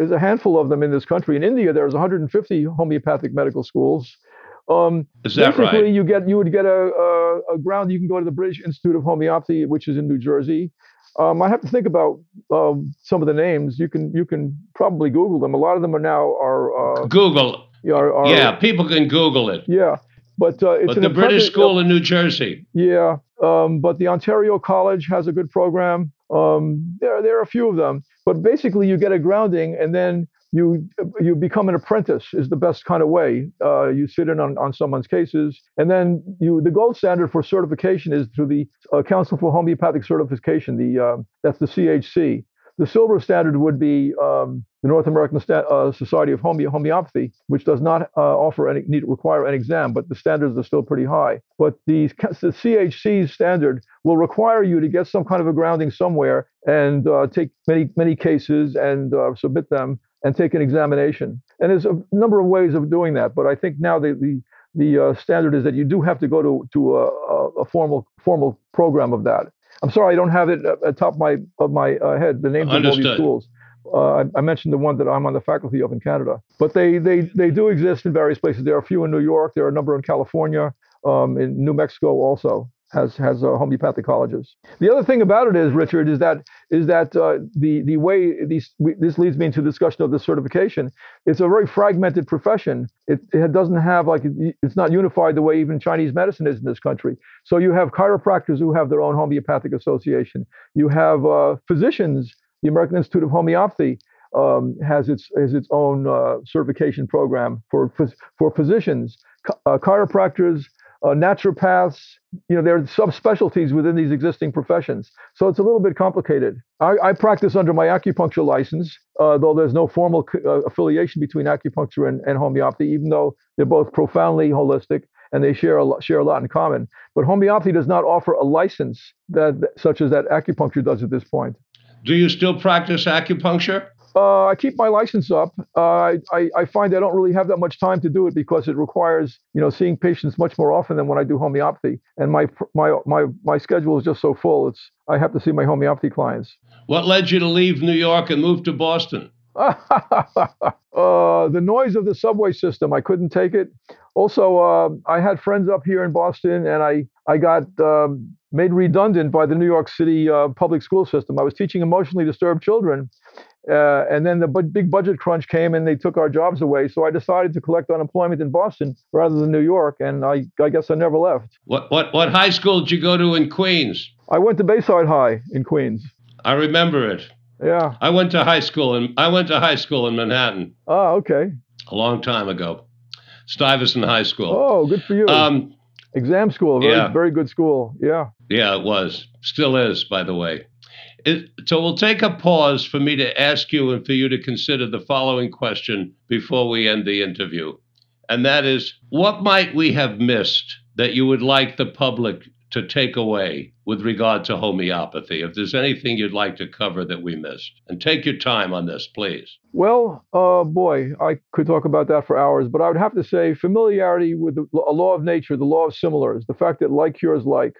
there's a handful of them in this country. In India, there's 150 homeopathic medical schools. Um, is that basically, right? you get you would get a, a, a, ground. You can go to the British Institute of Homeopathy, which is in New Jersey. Um, I have to think about um, some of the names. You can you can probably Google them. A lot of them are now are uh, Google. Are, are, yeah, people can Google it. Yeah, but uh, it's but the British school in New Jersey. Yeah, um, but the Ontario College has a good program. Um, there, there are a few of them, but basically you get a grounding and then you you become an apprentice is the best kind of way. Uh, you sit in on, on someone's cases, and then you the gold standard for certification is through the uh, Council for Homeopathic Certification. The uh, that's the CHC. The silver standard would be um, the North American Sta- uh, Society of Home- Homeopathy, which does not uh, offer any need require an exam, but the standards are still pretty high. But the, the CHC standard will require you to get some kind of a grounding somewhere and uh, take many many cases and uh, submit them and take an examination. And there's a number of ways of doing that, but I think now the the, the uh, standard is that you do have to go to to a, a formal formal program of that. I'm sorry, I don't have it at the top of my of my uh, head. The names Understood. of all these schools. Uh, I, mentioned the one that I'm on the faculty of in Canada, but they they they do exist in various places. There are a few in New York. There are a number in California, um, in New Mexico also has has uh, homeopathic colleges. The other thing about it is, Richard, is that is that uh, the the way these we, this leads me into discussion of the certification. It's a very fragmented profession. It, it doesn't have like it's not unified the way even Chinese medicine is in this country. So you have chiropractors who have their own homeopathic association. You have uh, physicians. The American Institute of Homeopathy um, has its has its own uh, certification program for for physicians, uh, chiropractors, uh, naturopaths, you know, there are subspecialties within these existing professions. So it's a little bit complicated. I, I practice under my acupuncture license, uh, though there's no formal uh, affiliation between acupuncture and, and homeopathy, even though they're both profoundly holistic and they share a, lot, share a lot in common. But homeopathy does not offer a license that, such as that acupuncture does at this point. Do you still practice acupuncture? Uh, I keep my license up. Uh, I, I find I don't really have that much time to do it because it requires, you know, seeing patients much more often than when I do homeopathy. And my my my my schedule is just so full. It's I have to see my homeopathy clients. What led you to leave New York and move to Boston? uh, the noise of the subway system. I couldn't take it. Also, uh, I had friends up here in Boston, and I I got um, made redundant by the New York City uh, public school system. I was teaching emotionally disturbed children, uh, and then the bu- big budget crunch came and they took our jobs away. So I decided to collect unemployment in Boston rather than New York. And I, I guess I never left. What, what, what high school did you go to in Queens? I went to Bayside High in Queens. I remember it. Yeah. I went to high school in I went to high school in Manhattan. Oh, okay. A long time ago. Stuyvesant High School. Oh, good for you. Um, Exam school, very, yeah. very good school. Yeah. Yeah, it was. Still is, by the way. It, so we'll take a pause for me to ask you and for you to consider the following question before we end the interview. And that is what might we have missed that you would like the public to take away with regard to homeopathy? If there's anything you'd like to cover that we missed, and take your time on this, please. Well, uh, boy, I could talk about that for hours, but I would have to say familiarity with the, a law of nature, the law of similars, the fact that like cures like,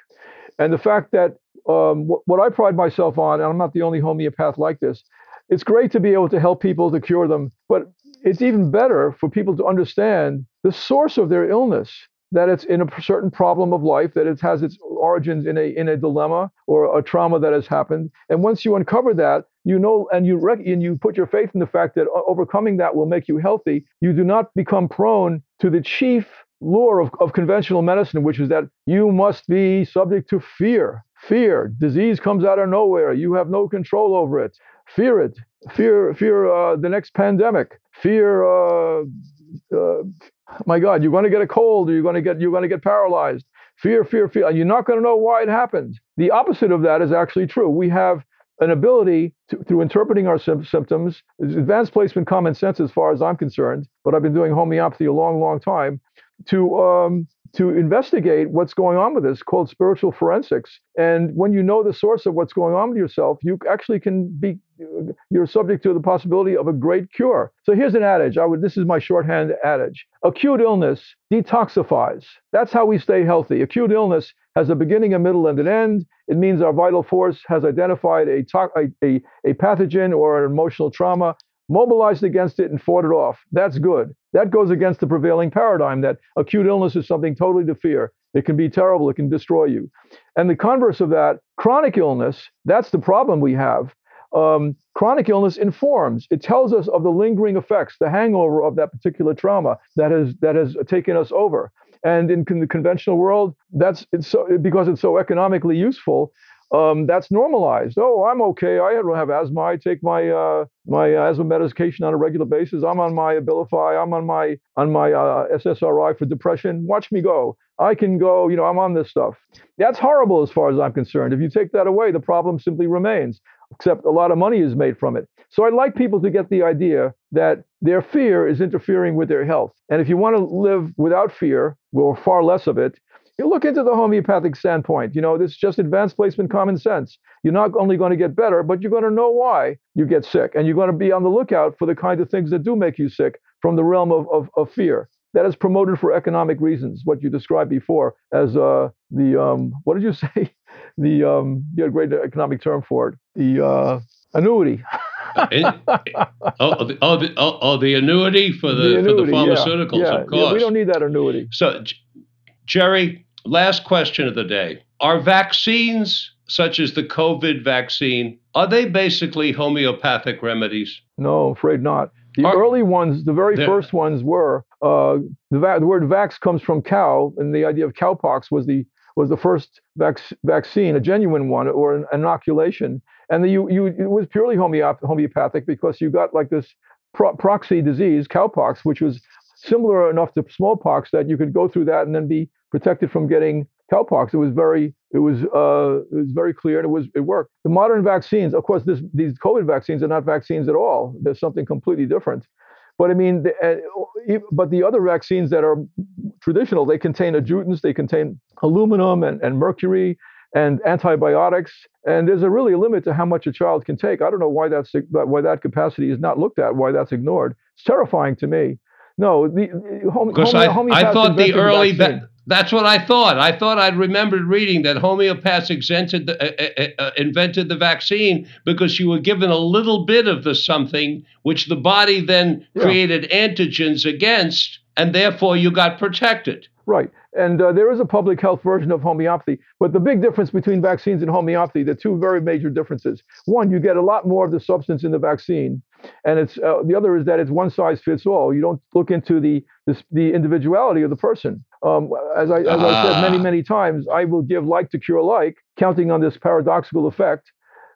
and the fact that um, what, what I pride myself on, and I'm not the only homeopath like this, it's great to be able to help people to cure them, but it's even better for people to understand the source of their illness that it's in a certain problem of life, that it has its origins in a in a dilemma or a trauma that has happened. And once you uncover that, you know, and you rec- and you put your faith in the fact that overcoming that will make you healthy. You do not become prone to the chief lure of, of conventional medicine, which is that you must be subject to fear. Fear, disease comes out of nowhere. You have no control over it. Fear it. Fear, fear uh, the next pandemic. Fear. Uh, uh, my God, you're going to get a cold, you're going to get you're going to get paralyzed. Fear, fear, fear, and you're not going to know why it happened. The opposite of that is actually true. We have an ability to, through interpreting our symptoms, advanced placement common sense as far as I'm concerned, but I've been doing homeopathy a long, long time, to um, to investigate what's going on with this called spiritual forensics. And when you know the source of what's going on with yourself, you actually can be you're subject to the possibility of a great cure. So here's an adage. I would this is my shorthand adage. Acute illness detoxifies. That's how we stay healthy. Acute illness has a beginning, a middle, and an end. It means our vital force has identified a, to- a, a, a pathogen or an emotional trauma mobilized against it and fought it off. That's good. That goes against the prevailing paradigm that acute illness is something totally to fear. It can be terrible, it can destroy you. And the converse of that, chronic illness, that's the problem we have. Um, chronic illness informs. It tells us of the lingering effects, the hangover of that particular trauma that has that has taken us over. And in con- the conventional world, that's it's so, because it's so economically useful um, that's normalized. Oh, I'm okay. I don't have asthma. I take my uh, my asthma medication on a regular basis. I'm on my Abilify. I'm on my on my uh, SSRI for depression. Watch me go. I can go. You know, I'm on this stuff. That's horrible as far as I'm concerned. If you take that away, the problem simply remains. Except a lot of money is made from it. So I'd like people to get the idea that their fear is interfering with their health. And if you want to live without fear, or far less of it, you look into the homeopathic standpoint. You know, this is just advanced placement common sense. You're not only going to get better, but you're going to know why you get sick. And you're going to be on the lookout for the kind of things that do make you sick from the realm of, of, of fear. That is promoted for economic reasons, what you described before as uh, the, um, what did you say? The, um, you had a great economic term for it, the uh, annuity. In, oh, the, oh, the, oh, oh, the annuity for the, the annuity, for the pharmaceuticals, yeah, yeah, of course. Yeah, we don't need that annuity. So, Jerry, last question of the day. Are vaccines such as the COVID vaccine, are they basically homeopathic remedies? No, afraid not. The are, early ones, the very first ones were, uh, the, va- the, word vax comes from cow, and the idea of cowpox was the was the first vac- vaccine, a genuine one, or an inoculation. And the, you, you, it was purely homeop- homeopathic because you got like this pro- proxy disease, cowpox, which was similar enough to smallpox that you could go through that and then be protected from getting cowpox. It was very, it was, uh, it was very clear, and it was, it worked. The modern vaccines, of course, this, these COVID vaccines are not vaccines at all. They're something completely different. But I mean, the, uh, but the other vaccines that are traditional, they contain adjuvants, they contain aluminum and, and mercury and antibiotics. And there's a really limit to how much a child can take. I don't know why that's why that capacity is not looked at, why that's ignored. It's terrifying to me. No, the, because I, I thought the early va- that's what I thought. I thought I'd remembered reading that homeopaths invented the, uh, uh, uh, invented the vaccine because you were given a little bit of the something which the body then yeah. created antigens against, and therefore you got protected. Right. And uh, there is a public health version of homeopathy. But the big difference between vaccines and homeopathy, the two very major differences. One, you get a lot more of the substance in the vaccine. And it's uh, the other is that it's one size fits all. You don't look into the the, the individuality of the person. Um, as I, as I said many, ah. many times, I will give like to cure like, counting on this paradoxical effect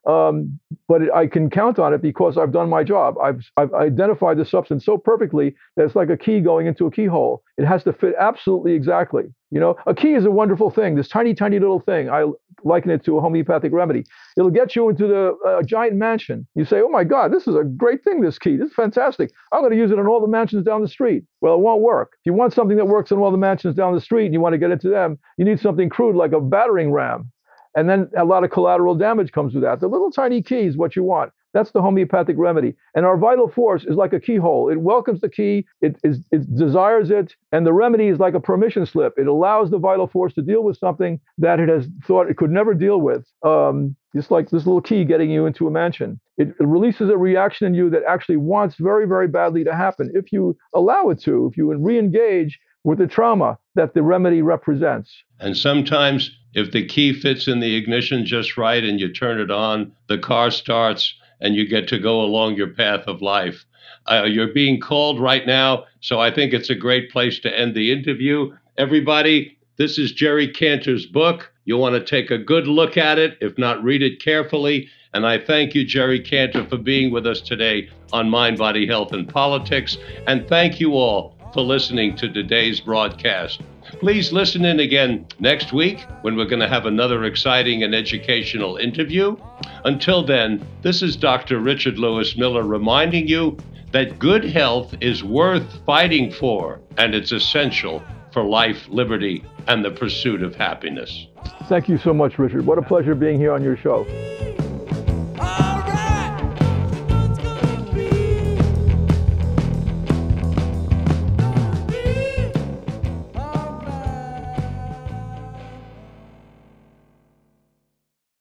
Um, but it, I can count on it because I've done my job. I've, I've identified the substance so perfectly that it's like a key going into a keyhole. It has to fit absolutely exactly. You know, a key is a wonderful thing. This tiny, tiny little thing. I liken it to a homeopathic remedy. It'll get you into the uh, giant mansion. You say, "Oh my God, this is a great thing. This key, this is fantastic. I'm going to use it in all the mansions down the street." Well, it won't work. If you want something that works in all the mansions down the street and you want to get into them, you need something crude like a battering ram. And then a lot of collateral damage comes with that. The little tiny key is what you want. That's the homeopathic remedy. And our vital force is like a keyhole. It welcomes the key, it, is, it desires it, and the remedy is like a permission slip. It allows the vital force to deal with something that it has thought it could never deal with. Um, like this little key getting you into a mansion. It, it releases a reaction in you that actually wants very, very badly to happen if you allow it to, if you re engage with the trauma that the remedy represents. And sometimes, if the key fits in the ignition just right and you turn it on, the car starts and you get to go along your path of life. Uh, you're being called right now, so I think it's a great place to end the interview. Everybody, this is Jerry Kantor's book. You'll want to take a good look at it, if not, read it carefully. And I thank you, Jerry Kantor, for being with us today on Mind, Body, Health, and Politics. And thank you all for listening to today's broadcast. Please listen in again next week when we're going to have another exciting and educational interview. Until then, this is Dr. Richard Lewis Miller reminding you that good health is worth fighting for and it's essential for life, liberty, and the pursuit of happiness. Thank you so much, Richard. What a pleasure being here on your show.